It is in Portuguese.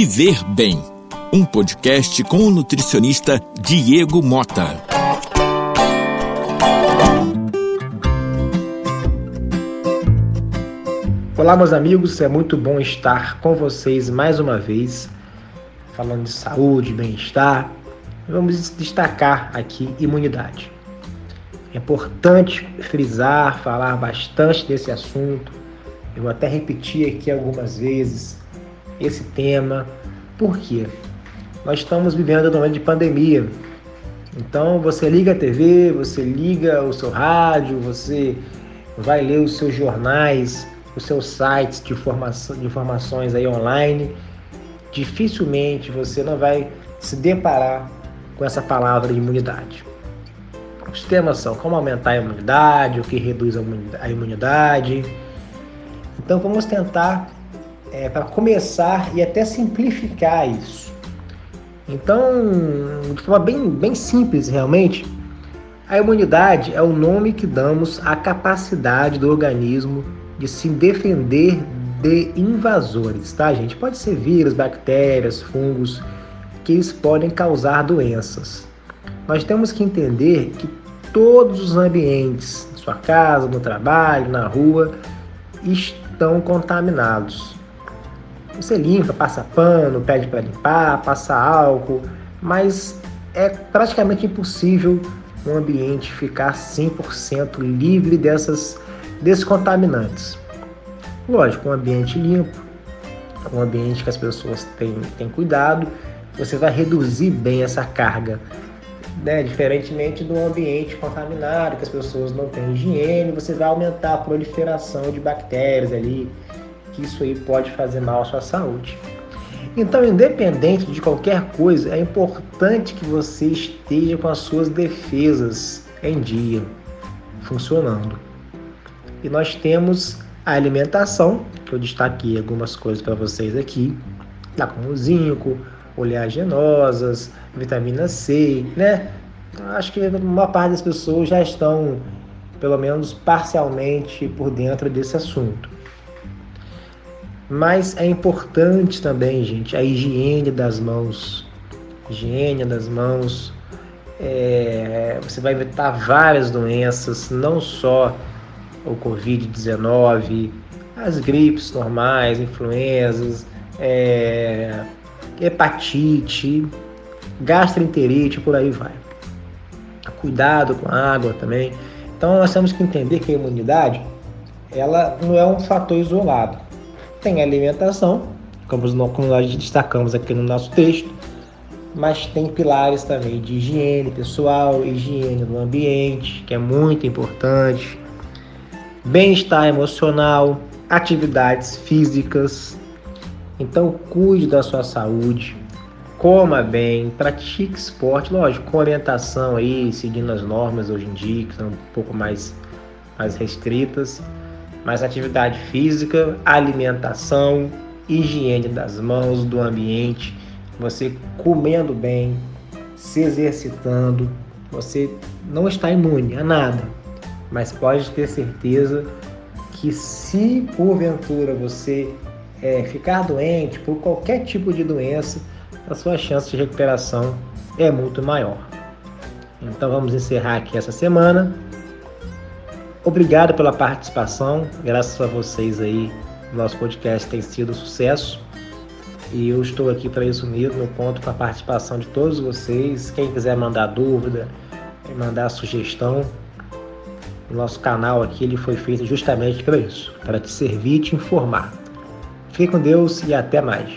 Viver Bem, um podcast com o nutricionista Diego Mota. Olá, meus amigos, é muito bom estar com vocês mais uma vez, falando de saúde, bem-estar. Vamos destacar aqui imunidade. É importante frisar, falar bastante desse assunto. Eu vou até repetir aqui algumas vezes esse tema. Por quê? Nós estamos vivendo um momento de pandemia. Então você liga a TV, você liga o seu rádio, você vai ler os seus jornais, os seus sites de, informação, de informações aí online. Dificilmente você não vai se deparar com essa palavra de imunidade. Os temas são como aumentar a imunidade, o que reduz a imunidade. Então vamos tentar é, para começar e até simplificar isso. Então, de forma bem, bem simples realmente, a imunidade é o nome que damos à capacidade do organismo de se defender de invasores, tá, gente? Pode ser vírus, bactérias, fungos, que eles podem causar doenças. Nós temos que entender que todos os ambientes, sua casa, no trabalho, na rua, estão contaminados. Você limpa, passa pano, pede para limpar, passa álcool, mas é praticamente impossível um ambiente ficar 100% livre dessas contaminantes. Lógico, um ambiente limpo, um ambiente que as pessoas têm, têm cuidado, você vai reduzir bem essa carga. Né? Diferentemente do ambiente contaminado, que as pessoas não têm higiene, você vai aumentar a proliferação de bactérias ali, que isso aí pode fazer mal à sua saúde. Então, independente de qualquer coisa, é importante que você esteja com as suas defesas em dia, funcionando. E nós temos a alimentação, que eu destaquei algumas coisas para vocês aqui, lá como zinco, oleaginosas, vitamina C, né? Acho que uma parte das pessoas já estão, pelo menos parcialmente, por dentro desse assunto. Mas é importante também, gente, a higiene das mãos. Higiene das mãos. É, você vai evitar várias doenças, não só o Covid-19, as gripes normais, influenzas, é, hepatite, gastroenterite, por aí vai. Cuidado com a água também. Então nós temos que entender que a imunidade ela não é um fator isolado tem alimentação, como nós destacamos aqui no nosso texto, mas tem pilares também de higiene pessoal, higiene do ambiente, que é muito importante, bem-estar emocional, atividades físicas. Então, cuide da sua saúde, coma bem, pratique esporte, lógico, com orientação aí, seguindo as normas hoje em dia, que são um pouco mais, mais restritas mas atividade física, alimentação, higiene das mãos, do ambiente, você comendo bem, se exercitando, você não está imune a nada, mas pode ter certeza que se porventura você é, ficar doente por qualquer tipo de doença, a sua chance de recuperação é muito maior. Então vamos encerrar aqui essa semana Obrigado pela participação, graças a vocês aí, nosso podcast tem sido um sucesso. E eu estou aqui para isso mesmo, eu conto com a participação de todos vocês. Quem quiser mandar dúvida, mandar sugestão, o nosso canal aqui ele foi feito justamente para isso, para te servir e te informar. Fique com Deus e até mais.